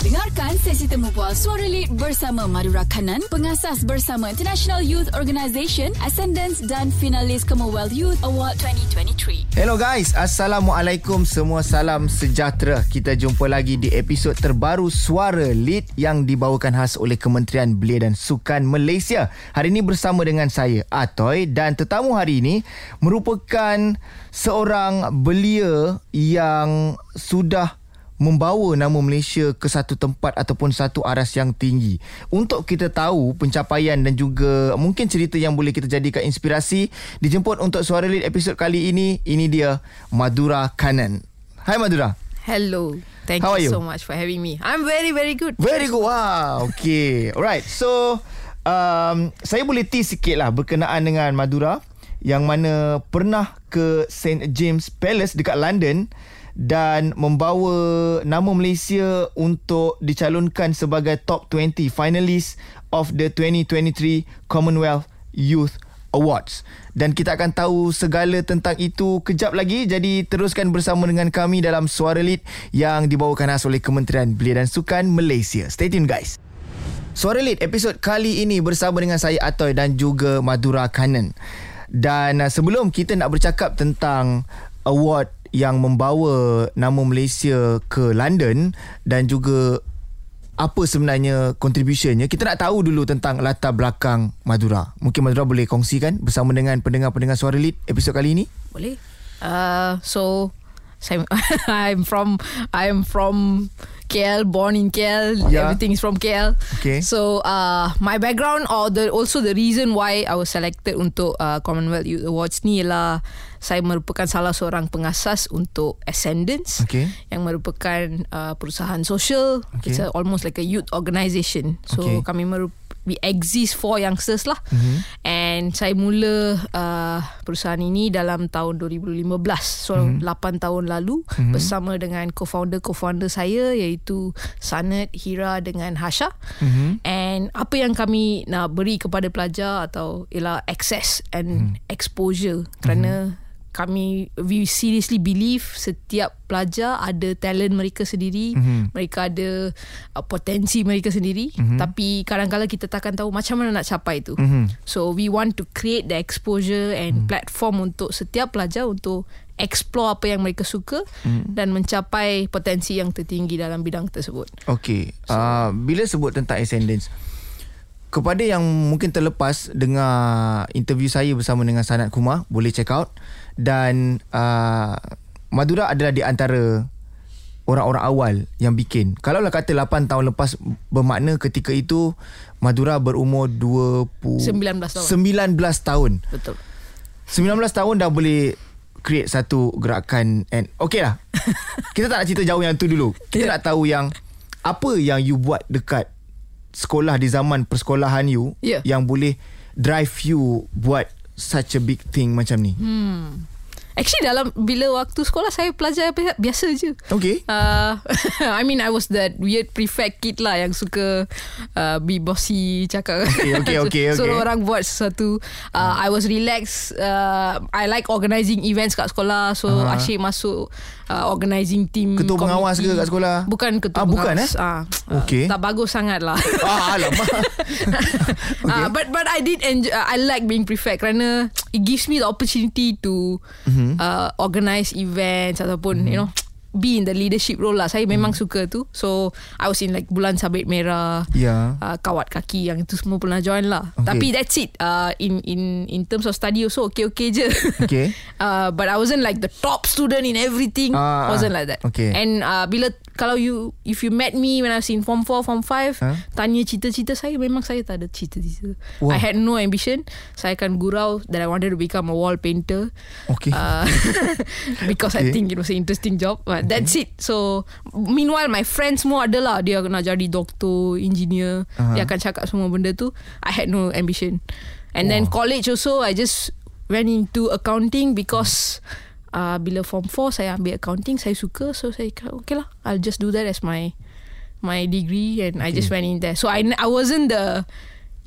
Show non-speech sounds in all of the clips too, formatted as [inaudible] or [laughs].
Dengarkan sesi temu bual suara lead bersama Madura Kanan, pengasas bersama International Youth Organisation, Ascendance dan finalis Commonwealth Youth Award 2023. Hello guys, Assalamualaikum. Semua salam sejahtera. Kita jumpa lagi di episod terbaru Suara Lead yang dibawakan khas oleh Kementerian Belia dan Sukan Malaysia. Hari ini bersama dengan saya, Atoy dan tetamu hari ini merupakan seorang belia yang sudah membawa nama Malaysia ke satu tempat ataupun satu aras yang tinggi. Untuk kita tahu pencapaian dan juga mungkin cerita yang boleh kita jadikan inspirasi, dijemput untuk Suara Lead episod kali ini, ini dia Madura Kanan. Hai Madura. Hello. Thank How you, you? so much for having me. I'm very, very good. Very good. Wow. Okay. Alright. So, um, saya boleh tease sikit lah berkenaan dengan Madura yang mana pernah ke St. James Palace dekat London dan membawa nama Malaysia untuk dicalonkan sebagai top 20 finalist of the 2023 Commonwealth Youth Awards. Dan kita akan tahu segala tentang itu kejap lagi. Jadi teruskan bersama dengan kami dalam Suara Lead yang dibawakan khas oleh Kementerian Belia dan Sukan Malaysia. Stay tuned guys. Suara Lead episod kali ini bersama dengan saya Atoy dan juga Madura Kanan. Dan uh, sebelum kita nak bercakap tentang award yang membawa nama Malaysia ke London dan juga apa sebenarnya contributionnya. Kita nak tahu dulu tentang latar belakang Madura. Mungkin Madura boleh kongsikan bersama dengan pendengar-pendengar suara lead episod kali ini? Boleh? Uh, so, [laughs] I'm from I'm from KL, born in KL. Yeah. Everything is from KL. Okay. So, uh, my background or the also the reason why I was selected untuk uh, Commonwealth Youth Awards ni ialah saya merupakan salah seorang pengasas untuk Ascendance Okay. yang merupakan uh, perusahaan sosial. Okay. It's a, almost like a youth organisation. So Okay. kami merup- we exist for youngsters lah. Mm-hmm. And saya mula uh, perusahaan ini dalam tahun 2015. So mm-hmm. 8 tahun lalu mm-hmm. bersama dengan co-founder-co-founder saya iaitu Sanet, Hira dengan Hasha. Mm-hmm. And apa yang kami nak beri kepada pelajar atau ialah access and mm-hmm. exposure kerana mm-hmm kami we seriously believe setiap pelajar ada talent mereka sendiri mm-hmm. mereka ada uh, potensi mereka sendiri mm-hmm. tapi kadang-kadang kita takkan tahu macam mana nak capai itu mm-hmm. so we want to create the exposure and mm-hmm. platform untuk setiap pelajar untuk explore apa yang mereka suka mm-hmm. dan mencapai potensi yang tertinggi dalam bidang tersebut Okey. So, uh, bila sebut tentang ascendance kepada yang mungkin terlepas dengar interview saya bersama dengan Sanat Kumar, boleh check out dan uh, Madura adalah di antara orang-orang awal yang bikin. Kalau lah kata 8 tahun lepas bermakna ketika itu Madura berumur 20 19 tahun. 19 tahun. betul 19 tahun dah boleh create satu gerakan and okay lah. [laughs] kita tak nak cerita jauh yang tu dulu. Kita Yeah. nak tahu yang apa yang you buat dekat sekolah di zaman persekolahan you Yeah. yang boleh drive you buat such a big thing macam ni. Hmm. Actually dalam bila waktu sekolah saya pelajar bi- biasa je. Okay. Uh, [laughs] I mean I was that weird prefect kid lah yang suka uh, be bossy cakap. Okay, okay, [laughs] okay, so, okay. orang buat sesuatu. Uh, I was relaxed. Uh, I like organising events kat sekolah. So uh-huh. asyik masuk uh, organising team. Ketua pengawas ke committee. kat sekolah? Bukan ketua Ah, bukan, pengawas. Ah, Okay. tak bagus sangat lah. [laughs] ah, alamak. okay. uh, but but I did enjoy. Uh, I like being prefect kerana it gives me the opportunity to mm-hmm. Uh, organize events ataupun mm-hmm. you know be in the leadership role lah. Saya memang mm. suka tu. So I was in like Bulan Sabit Merah. Ya. Uh, kawat kaki yang itu semua pernah join lah. Okay. Tapi that's it. Uh, in in in terms of study also okay okay je. [laughs] Okay. uh, but I wasn't like the top student in everything. Ah, wasn't like that. Okay. And uh, bila kalau you if you met me when I was in form 4, form 5, Huh? tanya cita-cita saya memang saya tak ada cita-cita. Wow. I had no ambition. Saya akan gurau that I wanted to become a wall painter. Okay. Uh, [laughs] because Okay. I think it was an interesting job. But that's it. So meanwhile my friends semua ada lah dia nak jadi doktor, engineer. Aha. Dia akan cakap semua benda tu. I had no ambition. And then Wow. college also I just went into accounting because uh, bila form 4 saya ambil accounting saya suka so saya kata okay lah I'll just do that as my my degree and I just went in there. So I I wasn't the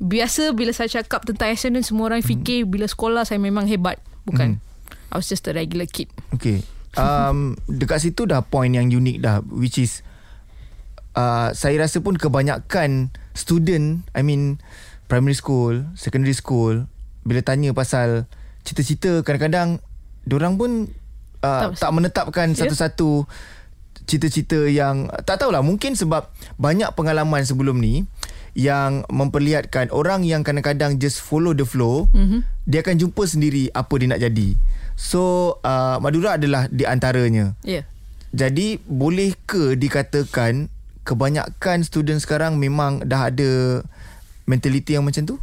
biasa bila saya cakap tentang accident semua orang fikir bila sekolah saya memang hebat. Bukan. I was just a regular kid. Okay. Um, [laughs] dekat situ dah point yang unik dah which is uh, saya rasa pun kebanyakan student I mean primary school, secondary school bila tanya pasal cita-cita kadang-kadang diorang pun uh, Tak tak menetapkan Ya. satu-satu cita-cita yang tak tahulah mungkin sebab banyak pengalaman sebelum ni yang memperlihatkan orang yang kadang-kadang just follow the flow mm-hmm. dia akan jumpa sendiri apa dia nak jadi. So uh, Madura adalah di antaranya. Yeah. Jadi boleh ke dikatakan kebanyakan student sekarang memang dah ada mentality yang macam tu?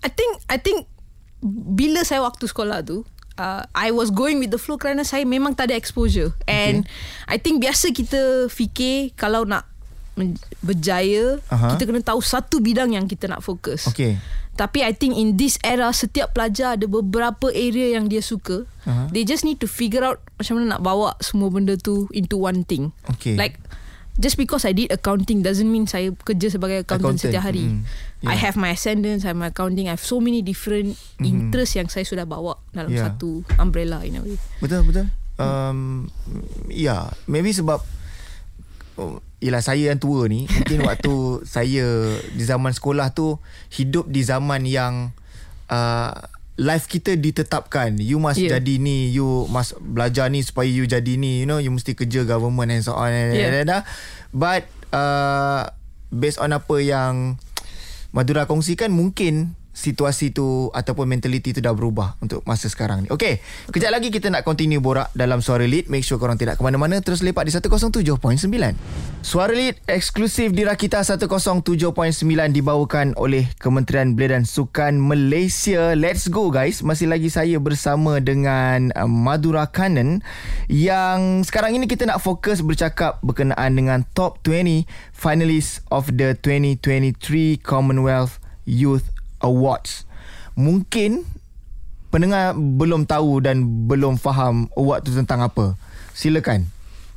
I think I think bila saya waktu sekolah tu uh, I was going with the flow kerana saya memang tak ada exposure and I think biasa kita fikir kalau nak berjaya Aha. kita kena tahu satu bidang yang kita nak fokus. Okay. Tapi I think in this era setiap pelajar ada beberapa area yang dia suka. Aha. They just need to figure out macam mana nak bawa semua benda tu into one thing. Okay. Like just because I did accounting doesn't mean saya kerja sebagai accountant, Accountant, setiap hari. mm, I yeah. have my ascendants, I have my accounting, I have so many different mm-hmm. interests yang saya sudah bawa dalam Yeah. satu umbrella in a way. Betul betul. Um, ya, yeah, maybe sebab oh, Yelah saya yang tua ni Mungkin [laughs] waktu saya Di zaman sekolah tu Hidup di zaman yang uh, Life kita ditetapkan You must yeah. Jadi ni You must belajar ni Supaya you jadi ni You know You mesti kerja government And so on Yeah. But uh, Based on apa yang Madura kongsikan Mungkin situasi tu ataupun mentality tu dah berubah untuk masa sekarang ni. Okey, kejap lagi kita nak continue borak dalam Suara Lead. Make sure korang tidak ke mana-mana terus lepak di 107.9. Suara Lead eksklusif di Rakita 107.9 dibawakan oleh Kementerian Belia dan Sukan Malaysia. Let's go guys. Masih lagi saya bersama dengan uh, Madura Kanan yang sekarang ini kita nak fokus bercakap berkenaan dengan top 20 finalists of the 2023 Commonwealth Youth Awards. Mungkin pendengar belum tahu dan belum faham award tu tentang apa. Silakan.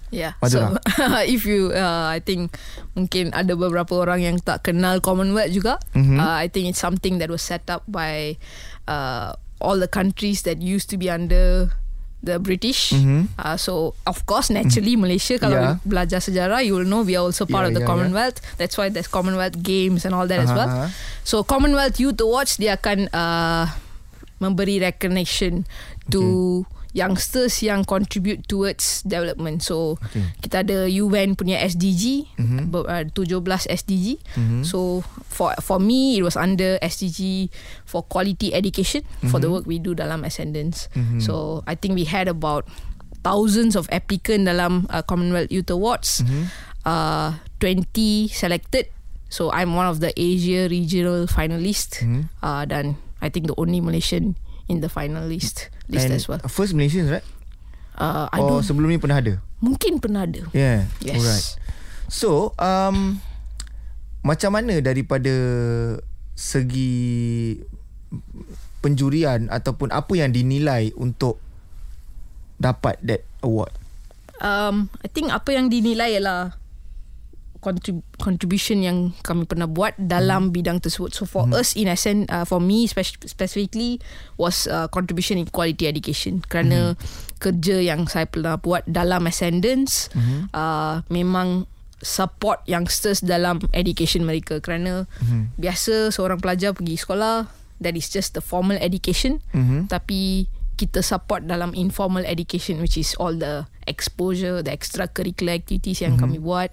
Yeah. Madura. So [laughs] if you uh, I think mungkin ada beberapa orang yang tak kenal Commonwealth juga. Mhm. Mm-hmm. Uh, I think it's something that was set up by uh, all the countries that used to be under the British. Mhm. Uh, so of course naturally Malaysia kalau Yeah. belajar sejarah you will know we are also part Yeah, of the yeah, yeah. Commonwealth. That's why there's Commonwealth Games and all that as Aha, well. aha. So Commonwealth Youth Awards dia akan uh, memberi recognition to youngsters yang contribute towards development. So Okay. kita ada UN punya SDG, Mhm. uh, 17 SDG. Mhm. So for for me it was under SDG for quality education for Mhm. the work we do dalam Ascendance. Mhm. So I think we had about thousands of applicant dalam uh, Commonwealth Youth Awards. Mhm. Uh, 20 selected. So I'm one of the Asia regional finalist Mhm. uh, dan I think the only Malaysian in the finalist list And as well. First Malaysians right? Uh, I Or don't sebelum ni pernah ada? mungkin pernah ada. Yeah. Yes. Alright. So, um, macam mana daripada segi penjurian ataupun apa yang dinilai untuk dapat that award? Um, I think apa yang dinilai ialah contrib- contribution yang kami pernah buat dalam bidang tersebut. So for us in essence, uh, for me spec- specifically was uh, contribution in quality education. Kerana kerja yang saya pernah buat dalam Ascendance uh, memang support youngsters dalam education mereka. Kerana biasa seorang pelajar pergi sekolah, that is just the formal education. Mhm. Tapi kita support dalam informal education which is all the exposure, the extracurricular activities yang mm-hmm. kami buat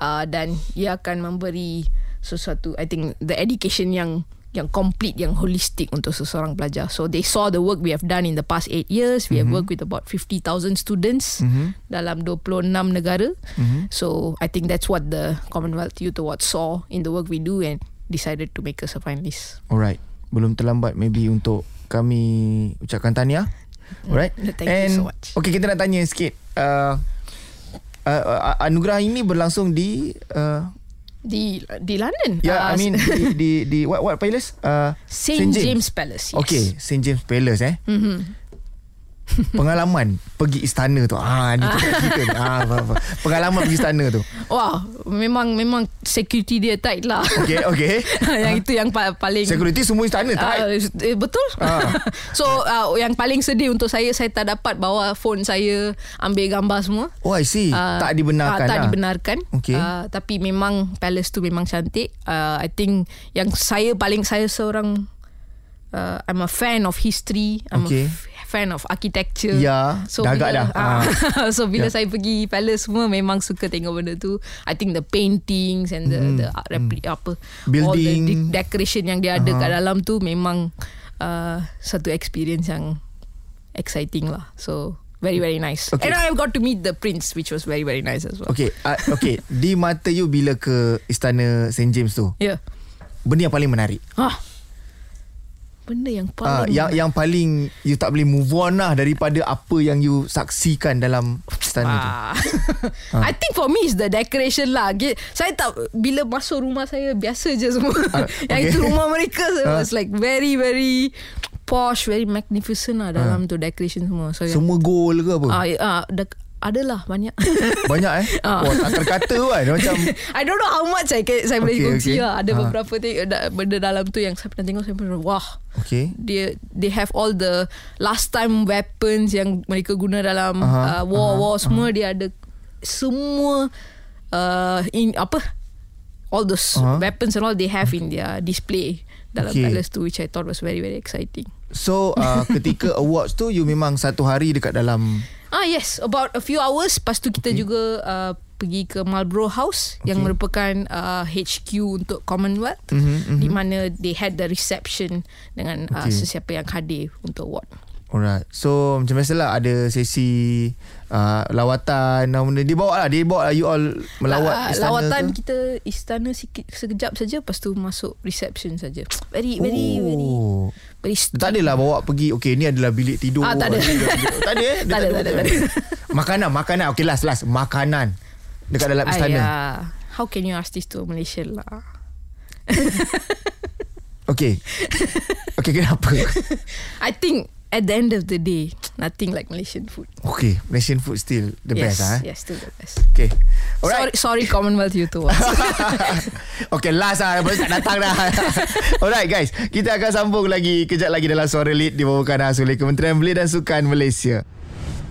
uh, dan ia akan memberi sesuatu I think the education yang yang complete yang holistic untuk seseorang pelajar. So they saw the work we have done in the past 8 years. We mm-hmm. have worked with about 50,000 students mm-hmm. dalam 26 negara. Mm-hmm. So I think that's what the Commonwealth Youth Award saw in the work we do and decided to make us a finalist. Alright. Belum terlambat maybe untuk kami ucapkan tahniah. Alright. Thank you And, so much. Okay, kita nak tanya sikit. Uh, uh, uh, anugerah ini berlangsung di uh, Di di London. ya I Uh, mean di di, di what what palace? Uh, [laughs] St James. Palace. Yes. Okay, St James Palace eh. Mm-hmm. [laughs] pengalaman pergi istana tu. Ah ni [laughs] kita ni. Ah apa, apa. pengalaman pergi istana tu. Wah, memang memang security dia tight lah. Okey okey. [laughs] yang itu yang pa- paling Security semua istana tak? Uh, eh, betul. Ah. so uh, yang paling sedih untuk saya saya tak dapat bawa phone saya ambil gambar semua. oh I see. Ah, tak dibenarkan ah, tak lah. dibenarkan. Okey. Ah, tapi memang palace tu memang cantik. Uh, I think yang saya paling saya seorang uh, I'm a fan of history. I'm Okey. a f- fan of architecture. Ya, dah agak dah. ah, [laughs] so bila Ya. saya pergi palace semua memang suka tengok benda tu. I think the paintings and the the art repli- apa all the Building. de- decoration yang dia ada kat dalam tu memang uh, satu experience yang exciting lah. So very very nice. Okay. And I got to meet the prince which was very very nice as well. Okey, uh, okey. Di mata you bila ke istana St James tu, Yeah. benda yang paling menarik. Ah. Benda yang Ah, paling yang yang paling you tak boleh move on lah daripada apa yang you saksikan dalam istana tu. Ah. [laughs] [laughs] I think for me is the decoration lah. Saya tak bila masuk rumah saya biasa je semua. [laughs] Yang okay. itu rumah mereka so Ah. it's like very very posh, very magnificent lah dalam tu decoration semua. So. Semua gold ke apa? ah, ah dek- adalah banyak. [laughs] Banyak eh? Ah. Oh, tak terkata kan macam [laughs] I don't know how much I can, saya boleh Okay, kongsi okay. lah. Ada Ah. beberapa da- benda dalam tu yang saya pernah tengok saya pernah wah. Okay. Dia they have all the last time weapons yang mereka guna dalam uh, Aha, war war semua dia ada semua uh, in apa all those Aha. weapons and all they have in their display dalam Okay. palace tu which I thought was very very exciting. So uh, [laughs] ketika awards tu you memang satu hari dekat dalam Ah yes, about a few hours. Lepas tu kita okay. juga uh, pergi ke Marlborough House okay. yang merupakan uh, HQ untuk Commonwealth Mhm, mm-hmm. di mana they had the reception dengan okay. uh, Okay. sesiapa yang hadir untuk award. Alright. So macam biasalah ada sesi uh, lawatan apa benda dia bawa lah dia bawa lah you all melawat La- istana lawatan ke? kita istana sikit sekejap saja lepas tu masuk reception saja. [tsk] Very very oh. very very strict. Tak adalah bawa pergi Okay ni adalah bilik tidur Ah, tak ada. [laughs] Bilik- [laughs] Tak ada eh Tak ada, tak ada, tak ada. Makanan Makanan Okay last last Makanan Dekat dalam istana Ayah, how can you ask this to Malaysia lah? [laughs] Okay Okay kenapa I think at the end of the day, nothing like Malaysian food. Okay Malaysian food still The yes, best lah eh yes, still the best. Okay Sorry, Alright sorry Commonwealth you too. [laughs] Okay last lah Baru tak datang dah [laughs] Alright guys Kita akan sambung lagi Kejap lagi dalam Suara Lead Dibawakan oleh Kementerian Belia dan Sukan Malaysia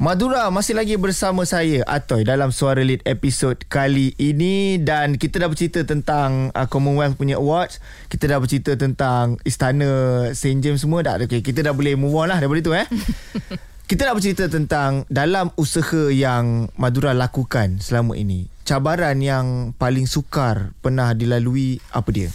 Madura masih lagi bersama saya Atoy dalam Suara Lead episod kali ini dan kita dah bercerita tentang uh, Commonwealth punya awards, kita dah bercerita tentang istana St James semua dah. Okay, kita dah boleh move on lah daripada itu eh. [laughs] kita dah bercerita tentang dalam usaha yang Madura lakukan selama ini. Cabaran yang paling sukar pernah dilalui apa dia?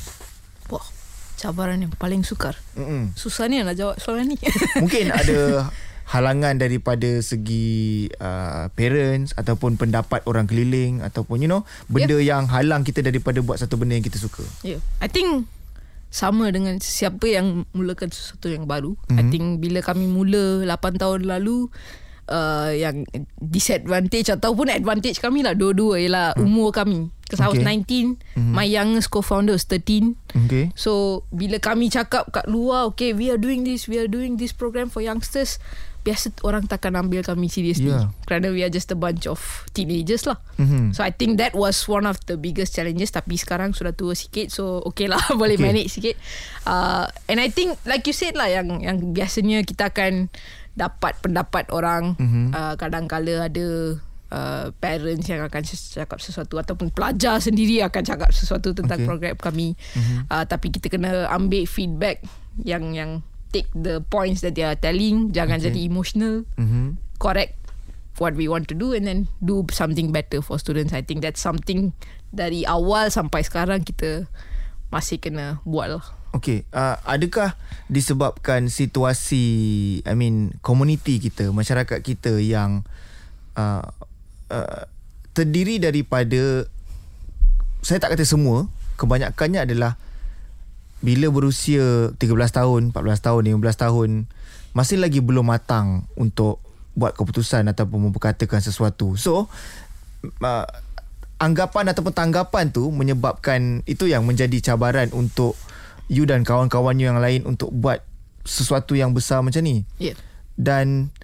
Wah, cabaran yang paling sukar. Mm-mm. Susah ni nak jawab soalan ni. Mungkin ada [laughs] halangan daripada segi uh, parents ataupun pendapat orang keliling ataupun you know benda yeah. yang halang kita daripada buat satu benda yang kita suka. yeah. I think sama dengan siapa yang mulakan sesuatu yang baru. Mhm. Mm-hmm. I think bila kami mula 8 tahun lalu uh, yang disadvantage ataupun advantage kami lah dua-dua ialah mm. umur kami. Because I was Okay. 19, mm-hmm. my youngest co-founder was 13. Okay. So bila kami cakap kat luar okay we are doing this we are doing this program for youngsters biasa orang takkan ambil kami seriously Yeah. kerana we are just a bunch of teenagers lah. Mhm. So I think that was one of the biggest challenges tapi sekarang sudah tua sikit so okay lah [laughs] boleh Okay. manage sikit. Uh, and I think like you said lah yang yang biasanya kita akan dapat pendapat orang Mhm. uh, kadang-kala ada Uh, parents yang akan cakap sesuatu ataupun pelajar sendiri akan cakap sesuatu tentang Okay. program kami mm-hmm. uh, tapi kita kena ambil feedback yang yang take the points that they are telling jangan Okay. jadi emotional Mhm. correct what we want to do and then do something better for students I think that's something dari awal sampai sekarang kita masih kena buat lah Okay, uh, adakah disebabkan situasi I mean community kita, masyarakat kita yang uh, uh, terdiri daripada saya tak kata semua, kebanyakannya adalah bila berusia 13 tahun, 14 tahun, 15 tahun masih lagi belum matang untuk buat keputusan ataupun memperkatakan sesuatu. So uh, anggapan ataupun tanggapan tu menyebabkan itu yang menjadi cabaran untuk you dan kawan-kawan you yang lain untuk buat sesuatu yang besar macam ni. yeah Dan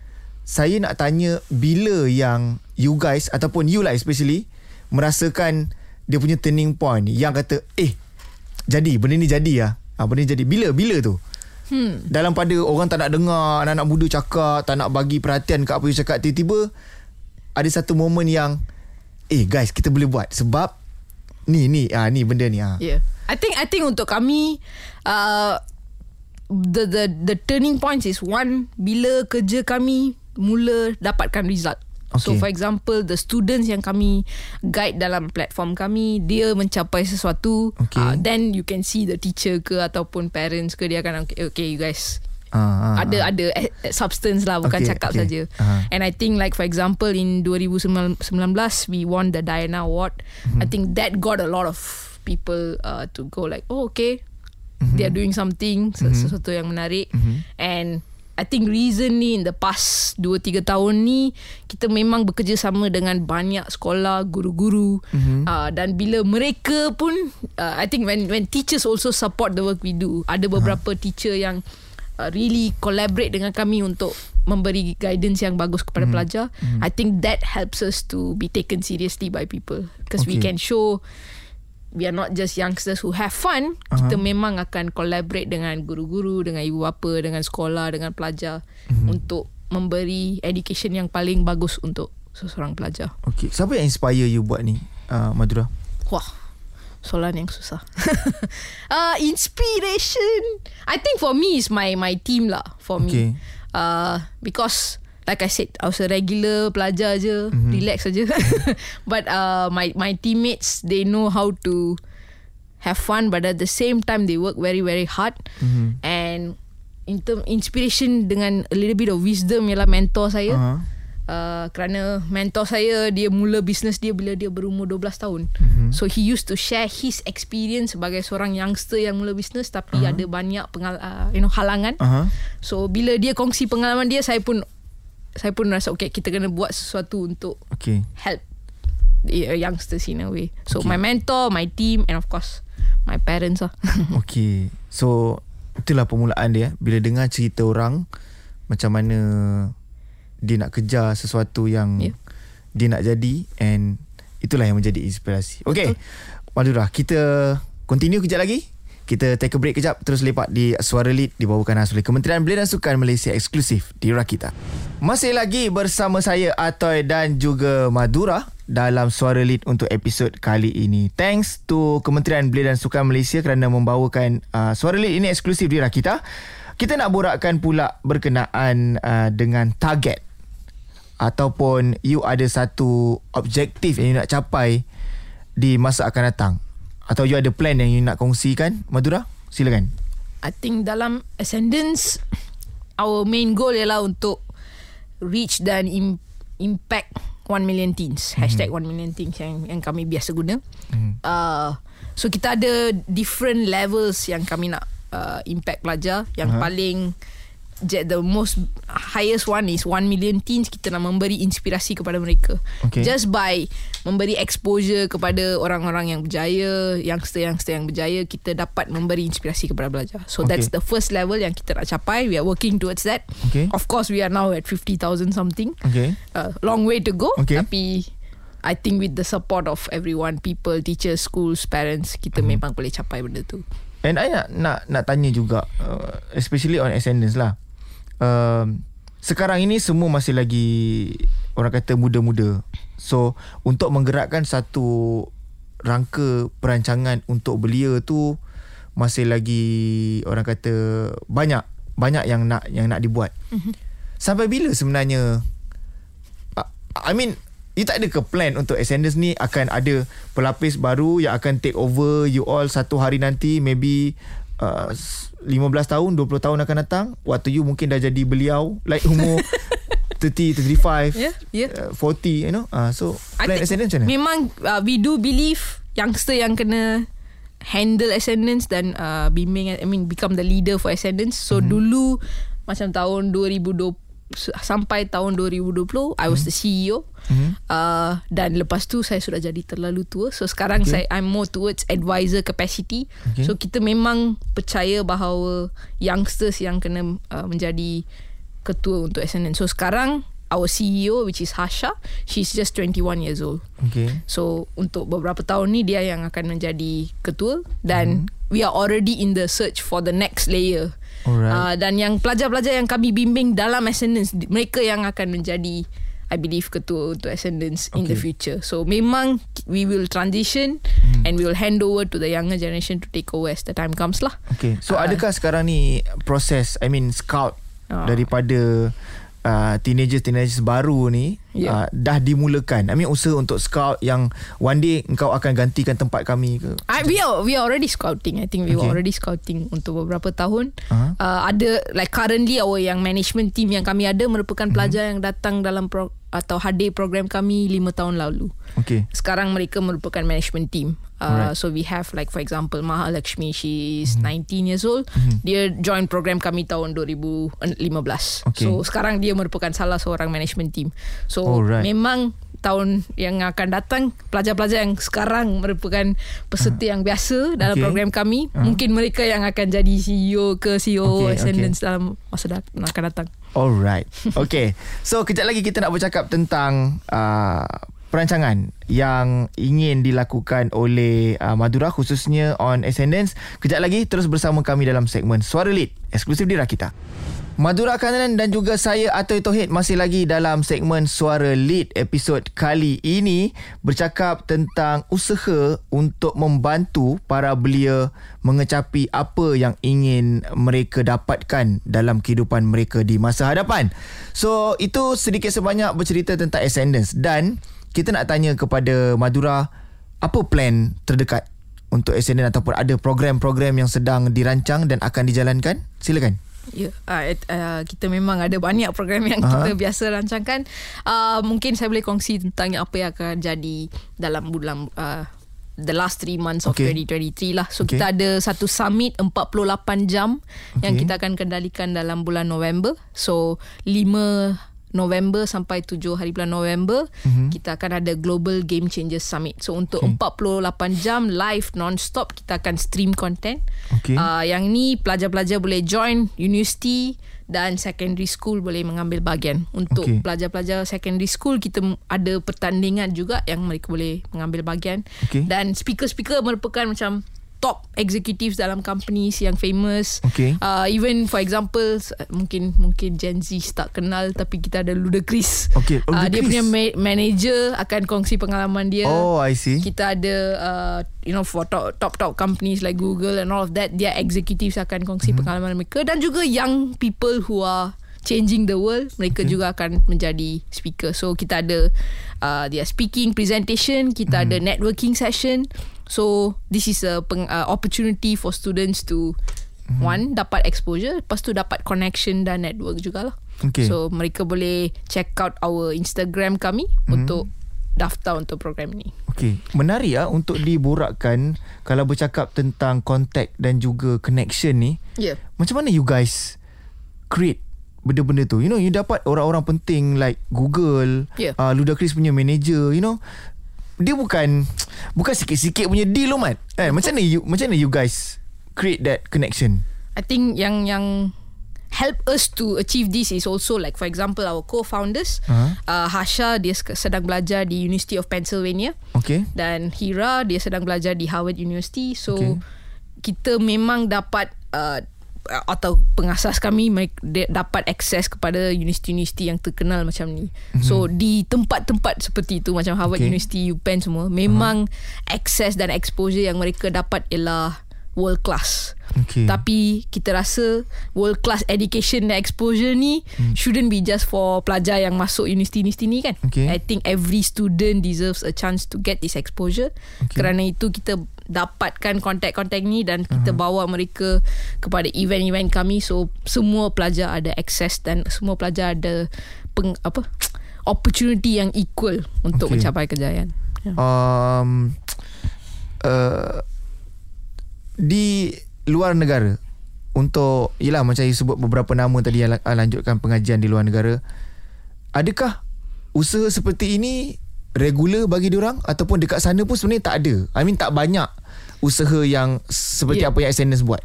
saya nak tanya bila yang you guys ataupun you lah especially merasakan dia punya turning point yang kata eh jadi benda ni jadi lah. Ha, benda ni jadi bila bila tu? Hmm. Dalam pada orang tak nak dengar anak-anak muda cakap, tak nak bagi perhatian kat apa you cakap tiba-tiba ada satu momen yang eh guys kita boleh buat sebab ni ni ah ni benda ni ah. Yeah. I think I think untuk kami uh, the the the turning point is one bila kerja kami mula dapatkan result. Okay. So for example the students yang kami guide dalam platform kami dia mencapai sesuatu okay. uh, then you can see the teacher ke ataupun parents ke dia akan okay, okay you guys Uh, uh, ada uh. ada substance lah bukan okay, cakap okay. saja. Uh. And I think like for example in 2019 we won the Diana Award. Mm-hmm. I think that got a lot of people uh, to go like oh okay mm-hmm. they are doing something mm-hmm. sesuatu yang menarik mm-hmm. and I think reason ni in the past 2-3 tahun ni kita memang bekerjasama dengan banyak sekolah, guru-guru mm-hmm. uh, dan bila mereka pun uh, I think when when teachers also support the work we do ada beberapa uh-huh. teacher yang uh, really collaborate dengan kami untuk memberi guidance yang bagus kepada mm-hmm. pelajar mm-hmm. I think that helps us to be taken seriously by people because okay. we can show we are not just youngsters who have fun uh-huh. kita memang akan collaborate dengan guru-guru dengan ibu bapa dengan sekolah dengan pelajar uh-huh. untuk memberi education yang paling bagus untuk seseorang pelajar Okay, siapa yang inspire you buat ni uh, Madura wah soalan yang susah [laughs] uh, inspiration I think for me is my my team lah for okay. me uh, because like I said I was a regular pelajar je mm-hmm. relax saja [laughs] but uh, my my teammates they know how to have fun but at the same time they work very very hard mm-hmm. and in term inspiration dengan a little bit of wisdom ialah mentor saya uh-huh. uh, kerana mentor saya dia mula bisnes dia bila dia berumur 12 tahun mm-hmm. so he used to share his experience sebagai seorang youngster yang mula bisnes tapi uh-huh. ada banyak pengal- uh, you know halangan uh-huh. so bila dia kongsi pengalaman dia saya pun saya pun rasa okay kita kena buat sesuatu untuk okay. help the youngsters in a way. So okay. my mentor, my team and of course my parents lah. [laughs] okay. So itulah permulaan dia bila dengar cerita orang macam mana dia nak kejar sesuatu yang yeah. dia nak jadi and itulah yang menjadi inspirasi. Okay. Madura, kita continue kejap lagi. Kita take a break kejap Terus lepak di Suara Lead Dibawakan khas oleh Kementerian Belia dan Sukan Malaysia Eksklusif di Rakita. Masih lagi bersama saya Atoy dan juga Madura Dalam Suara Lead untuk episod kali ini. Thanks to Kementerian Belia dan Sukan Malaysia Kerana membawakan uh, Suara Lead ini eksklusif di Rakita. Kita nak borakkan pula berkenaan uh, dengan target Ataupun you ada satu objektif yang you nak capai Di masa akan datang atau you ada plan yang you nak kongsikan Madura silakan I think dalam ascendance our main goal ialah untuk reach dan im- impact 1 million teens mm-hmm. hashtag 1 million teens yang, yang kami biasa guna mm-hmm. uh, so kita ada different levels yang kami nak uh, impact pelajar yang uh-huh. paling the most highest one is 1 million teens kita nak memberi inspirasi kepada mereka okay. just by memberi exposure kepada orang-orang yang berjaya youngster-youngster yang berjaya kita dapat memberi inspirasi kepada pelajar so okay. that's the first level yang kita nak capai we are working towards that okay. of course we are now at 50,000 something okay. uh, long way to go okay. tapi I think with the support of everyone people teachers schools parents kita hmm. memang boleh capai benda tu And I nak nak nak tanya juga uh, especially on attendance lah um, sekarang ini semua masih lagi orang kata muda-muda. So untuk menggerakkan satu rangka perancangan untuk belia tu masih lagi orang kata banyak banyak yang nak yang nak dibuat. Mm-hmm. Sampai bila sebenarnya I mean You tak ada ke plan untuk Ascenders ni akan ada pelapis baru yang akan take over you all satu hari nanti maybe uh, 15 tahun 20 tahun akan datang waktu you mungkin dah jadi beliau like umur [laughs] 30 35 yeah, yeah. Uh, 40 you know uh, so plan ascendance macam mana memang uh, we do believe youngster yang kena handle ascendance dan uh, bimbing I mean become the leader for ascendance so mm-hmm. dulu macam tahun 2020 sampai tahun 2020 I was mm-hmm. the CEO mm-hmm. uh, dan lepas tu saya sudah jadi terlalu tua so sekarang okay. saya I'm more towards advisor capacity okay. so kita memang percaya bahawa youngsters yang kena uh, menjadi ketua untuk SNN so sekarang our CEO which is Hasha, she's just 21 years old. Okay. So untuk beberapa tahun ni dia yang akan menjadi ketua dan mm-hmm. we are already in the search for the next layer. Alright. Uh, dan yang pelajar-pelajar yang kami bimbing dalam Ascendance mereka yang akan menjadi I believe ketua untuk Ascendance okay. in the future. So memang we will transition mm. and we will hand over to the younger generation to take over as the time comes lah. Okay. So uh, adakah sekarang ni proses I mean scout uh, daripada uh, teenagers-teenagers baru ni yeah. uh, dah dimulakan. I mean usaha untuk scout yang one day engkau akan gantikan tempat kami ke? I, we are we are already scouting. I think we okay. were already scouting untuk beberapa tahun. Uh-huh. Uh, ada like currently our yang management team yang kami ada merupakan uh-huh. pelajar yang datang dalam pro, atau hadir program kami lima tahun lalu. Okay. Sekarang mereka merupakan management team. Uh, so we have like for example Maha Lakshmi she's mm-hmm. 19 years old. Mm-hmm. Dia join program kami tahun 2015. Okay. So sekarang dia merupakan salah seorang management team. So Alright. memang tahun yang akan datang pelajar-pelajar yang sekarang merupakan peserta uh, yang biasa dalam okay. program kami uh. mungkin mereka yang akan jadi CEO ke CEO okay, Ascendance okay. dalam masa dat- akan datang. Alright. Okay. So kejap lagi kita nak bercakap tentang uh, perancangan yang ingin dilakukan oleh uh, Madura khususnya on Ascendance. Kejap lagi terus bersama kami dalam segmen Suara Lead eksklusif di Rakita. Madura Kanan dan juga saya Atoy Tohid masih lagi dalam segmen Suara Lead episod kali ini bercakap tentang usaha untuk membantu para belia mengecapi apa yang ingin mereka dapatkan dalam kehidupan mereka di masa hadapan. So itu sedikit sebanyak bercerita tentang Ascendance dan kita nak tanya kepada Madura apa plan terdekat untuk Ascendance ataupun ada program-program yang sedang dirancang dan akan dijalankan? Silakan. Ya, yeah, uh, uh, kita memang ada banyak program yang uh-huh. kita biasa rancangkan. Uh, mungkin saya boleh kongsi tentang apa yang akan jadi dalam bulan uh, the last 3 months okay. of 2023 lah. So okay. kita ada satu summit 48 jam okay. yang kita akan kendalikan dalam bulan November. So 5 November sampai 7 hari bulan November mm-hmm. kita akan ada Global Game Changers Summit. So untuk okay. 48 jam live non-stop kita akan stream content. Okay. Uh, yang ni pelajar-pelajar boleh join university dan secondary school boleh mengambil bahagian. Untuk okay. pelajar-pelajar secondary school kita ada pertandingan juga yang mereka boleh mengambil bahagian. Okay. Dan speaker-speaker merupakan macam top executives dalam companies yang famous. Okay. Uh, even for example, mungkin mungkin Gen Z tak kenal tapi kita ada Ludacris. Okay. Oh, uh, dia punya ma- manager akan kongsi pengalaman dia. Oh, I see. Kita ada uh, you know for top top top companies like Google and all of that, dia executives akan kongsi mm-hmm. pengalaman mereka dan juga young people who are changing the world mereka okay. juga akan menjadi speaker so kita ada uh, dia speaking presentation kita mm. ada networking session So this is a peng, uh, opportunity for students to mm. one dapat exposure, lepas tu dapat connection dan network juga lah. Okay. So mereka boleh check out our Instagram kami mm. untuk daftar untuk program ni. Okay, menarik ah untuk diborakkan kalau bercakap tentang contact dan juga connection ni. Yeah. Macam mana you guys create benda-benda tu? You know, you dapat orang-orang penting like Google, yeah. uh, Ludacris punya manager, you know, dia bukan bukan sikit-sikit punya deal loh mat. Eh macam mana you macam mana you guys create that connection? I think yang yang help us to achieve this is also like for example our co-founders uh-huh. uh, Hasha dia sedang belajar di University of Pennsylvania. Okay. Dan Hira dia sedang belajar di Harvard University. So okay. kita memang dapat Uh, atau pengasas kami dapat akses kepada universiti-universiti yang terkenal macam ni. Mm-hmm. So di tempat-tempat seperti itu macam Harvard okay. University, UPenn semua memang uh-huh. akses dan exposure yang mereka dapat ialah world class. Okay. Tapi kita rasa world class education dan exposure ni hmm. shouldn't be just for pelajar yang masuk universiti-universiti ni kan. Okay. I think every student deserves a chance to get this exposure. Okay. Kerana itu kita dapatkan kontak-kontak ni dan kita uh-huh. bawa mereka kepada event-event kami so semua pelajar ada access dan semua pelajar ada peng, apa [tsk] opportunity yang equal untuk okay. mencapai kejayaan. Yeah. Um uh, di luar negara untuk ialah macam you sebut beberapa nama tadi yang lanjutkan pengajian di luar negara adakah usaha seperti ini regular bagi orang ataupun dekat sana pun sebenarnya tak ada I mean tak banyak usaha yang seperti yeah. apa yang Ascendance buat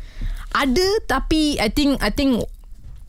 ada tapi I think I think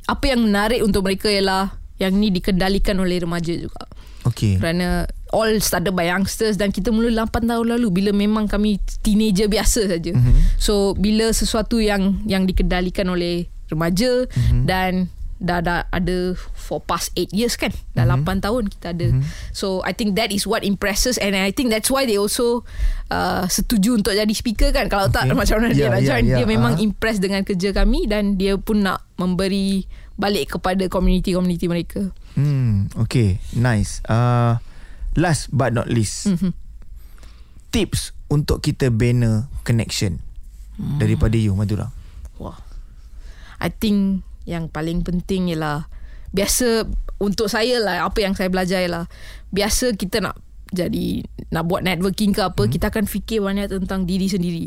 apa yang menarik untuk mereka ialah yang ni dikendalikan oleh remaja juga. Okay. Kerana all started by youngsters dan kita mula 8 tahun lalu bila memang kami teenager biasa saja. Mhm. Mm-hmm. So bila sesuatu yang yang dikendalikan oleh remaja Mhm. mm-hmm. dan dah dah ada for past 8 years kan. Dah Mhm. mm-hmm. 8 tahun kita ada. Mm-hmm. So I think that is what impresses and I think that's why they also uh, setuju untuk jadi speaker kan. Kalau okay. tak macam mana dia Yeah, nak yeah, join. yeah. Dia memang Ah. impress dengan kerja kami dan dia pun nak memberi balik kepada community-community mereka. Hmm, okay, nice. Uh, last but not least, Mhm. tips untuk kita bina connection Hmm. daripada you, Madura. Wah. I think yang paling penting ialah biasa untuk saya lah apa yang saya belajar ialah biasa kita nak jadi nak buat networking ke apa hmm. kita akan fikir banyak tentang diri sendiri.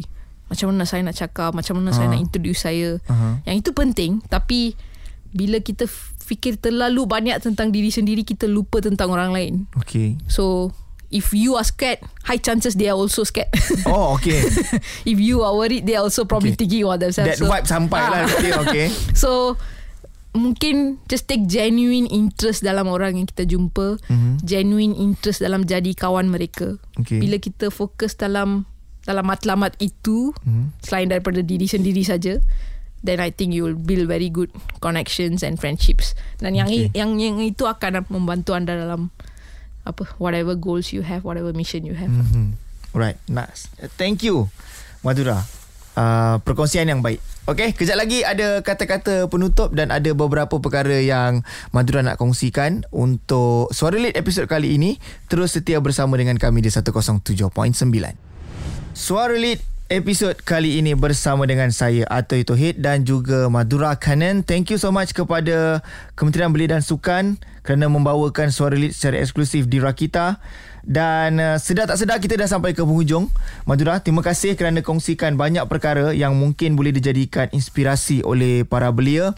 Macam mana saya nak cakap, macam mana uh. saya Ah. nak introduce saya. Uh-huh. Yang itu penting tapi bila kita fikir terlalu banyak tentang diri sendiri kita lupa tentang orang lain. Okay. So if you are scared, high chances they are also scared. [laughs] Oh, okay. [laughs] if you are worried, they are also probably Okay. thinking about themselves. That vibe sampai lah. Ah. Okay, okay. [laughs] So mungkin just take genuine interest dalam orang yang kita jumpa, Mhm. genuine interest dalam jadi kawan mereka. Okay. Bila kita fokus dalam dalam matlamat itu Mhm. selain daripada diri sendiri saja, then I think you will build very good connections and friendships. Dan yang Okay. yang yang itu akan membantu anda dalam apa whatever goals you have, whatever mission you have. Mm-hmm. Right, nice. Thank you, Madura. Uh, perkongsian yang baik. Okay, kejap lagi ada kata-kata penutup dan ada beberapa perkara yang Madura nak kongsikan untuk Suara Lead episod kali ini. Terus setia bersama dengan kami di 107.9. Suara Lead episod kali ini bersama dengan saya Atoy Tohid dan juga Madura Kanan. Thank you so much kepada Kementerian Belia dan Sukan kerana membawakan Suara Lead secara eksklusif di Rakita. Dan uh, sedar tak sedar kita dah sampai ke penghujung. Madura, terima kasih kerana kongsikan banyak perkara yang mungkin boleh dijadikan inspirasi oleh para belia.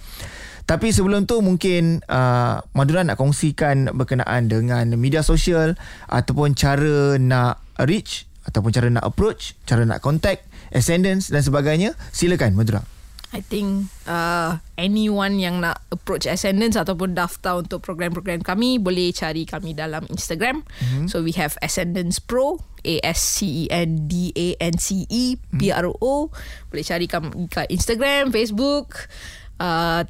Tapi sebelum tu mungkin uh, Madura nak kongsikan berkenaan dengan media sosial ataupun cara nak reach ataupun cara nak approach, cara nak contact, ascendance dan sebagainya. Silakan Madura. I think uh, anyone yang nak approach Ascendance ataupun daftar untuk program-program kami boleh cari kami dalam Instagram. Mm-hmm. So we have Ascendance Pro, A S C E N D A N C E P R O. Boleh cari kami kat Instagram, Facebook. Uh,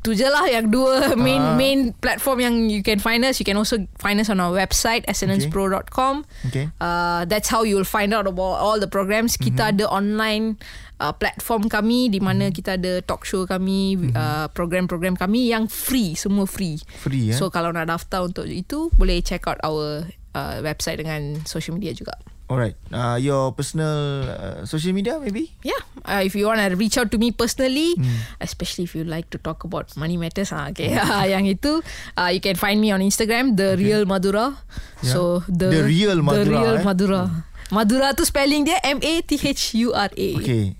tu je lah yang dua [laughs] main Ah. main platform yang you can find us. You can also find us on our website ascendancepro.com. Okay. Uh, that's how you'll find out about all the programs. Kita Mhm. ada online uh, platform kami di mana kita ada talk show kami, Mhm. uh, program-program kami yang free, semua free. Free, eh? So kalau nak daftar untuk itu, boleh check out our uh, website dengan social media juga. Alright. Uh, your personal uh, social media maybe? Yeah, uh, if you want to reach out to me personally, Hmm. especially if you like to talk about money matters, ah, okay, [laughs] yang itu, uh, you can find me on Instagram, the real Madura. Yeah. So the The Real the Madura, real eh? Madura. Madura tu spelling dia M A T H U R A. Okay.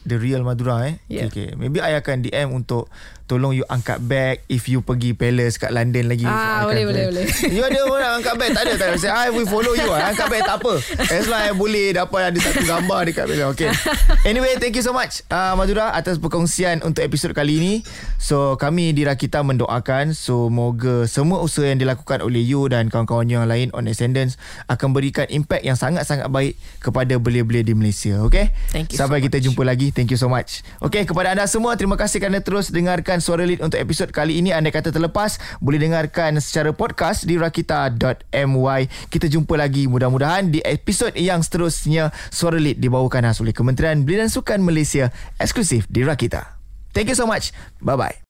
The real Madura eh. Yeah. Okay, okay. Maybe I akan DM untuk tolong you angkat bag if you pergi palace kat London lagi. Ah, boleh, boleh, eh. boleh. You ada orang nak angkat bag? Tak ada. Tak ada. Say, I will follow you. ah. Angkat bag tak apa. As long as boleh dapat ada satu gambar dekat bag. Okay. [laughs] Anyway, thank you so much uh, Madura atas perkongsian untuk episod kali ini. So, kami di Rakita mendoakan semoga semua usaha yang dilakukan oleh you dan kawan-kawan you yang lain on Ascendance akan berikan impact yang sangat-sangat baik kepada belia-belia di Malaysia. Okay? Thank you so Sampai kita much. jumpa lagi. Thank you so much. Okey, kepada anda semua, terima kasih kerana terus dengarkan Suara Lead untuk episod kali ini. Anda kata terlepas, boleh dengarkan secara podcast di rakita.my. Kita jumpa lagi mudah-mudahan di episod yang seterusnya. Suara Lead dibawakan oleh Kementerian Belia dan Sukan Malaysia eksklusif di Rakita. Thank you so much. Bye-bye.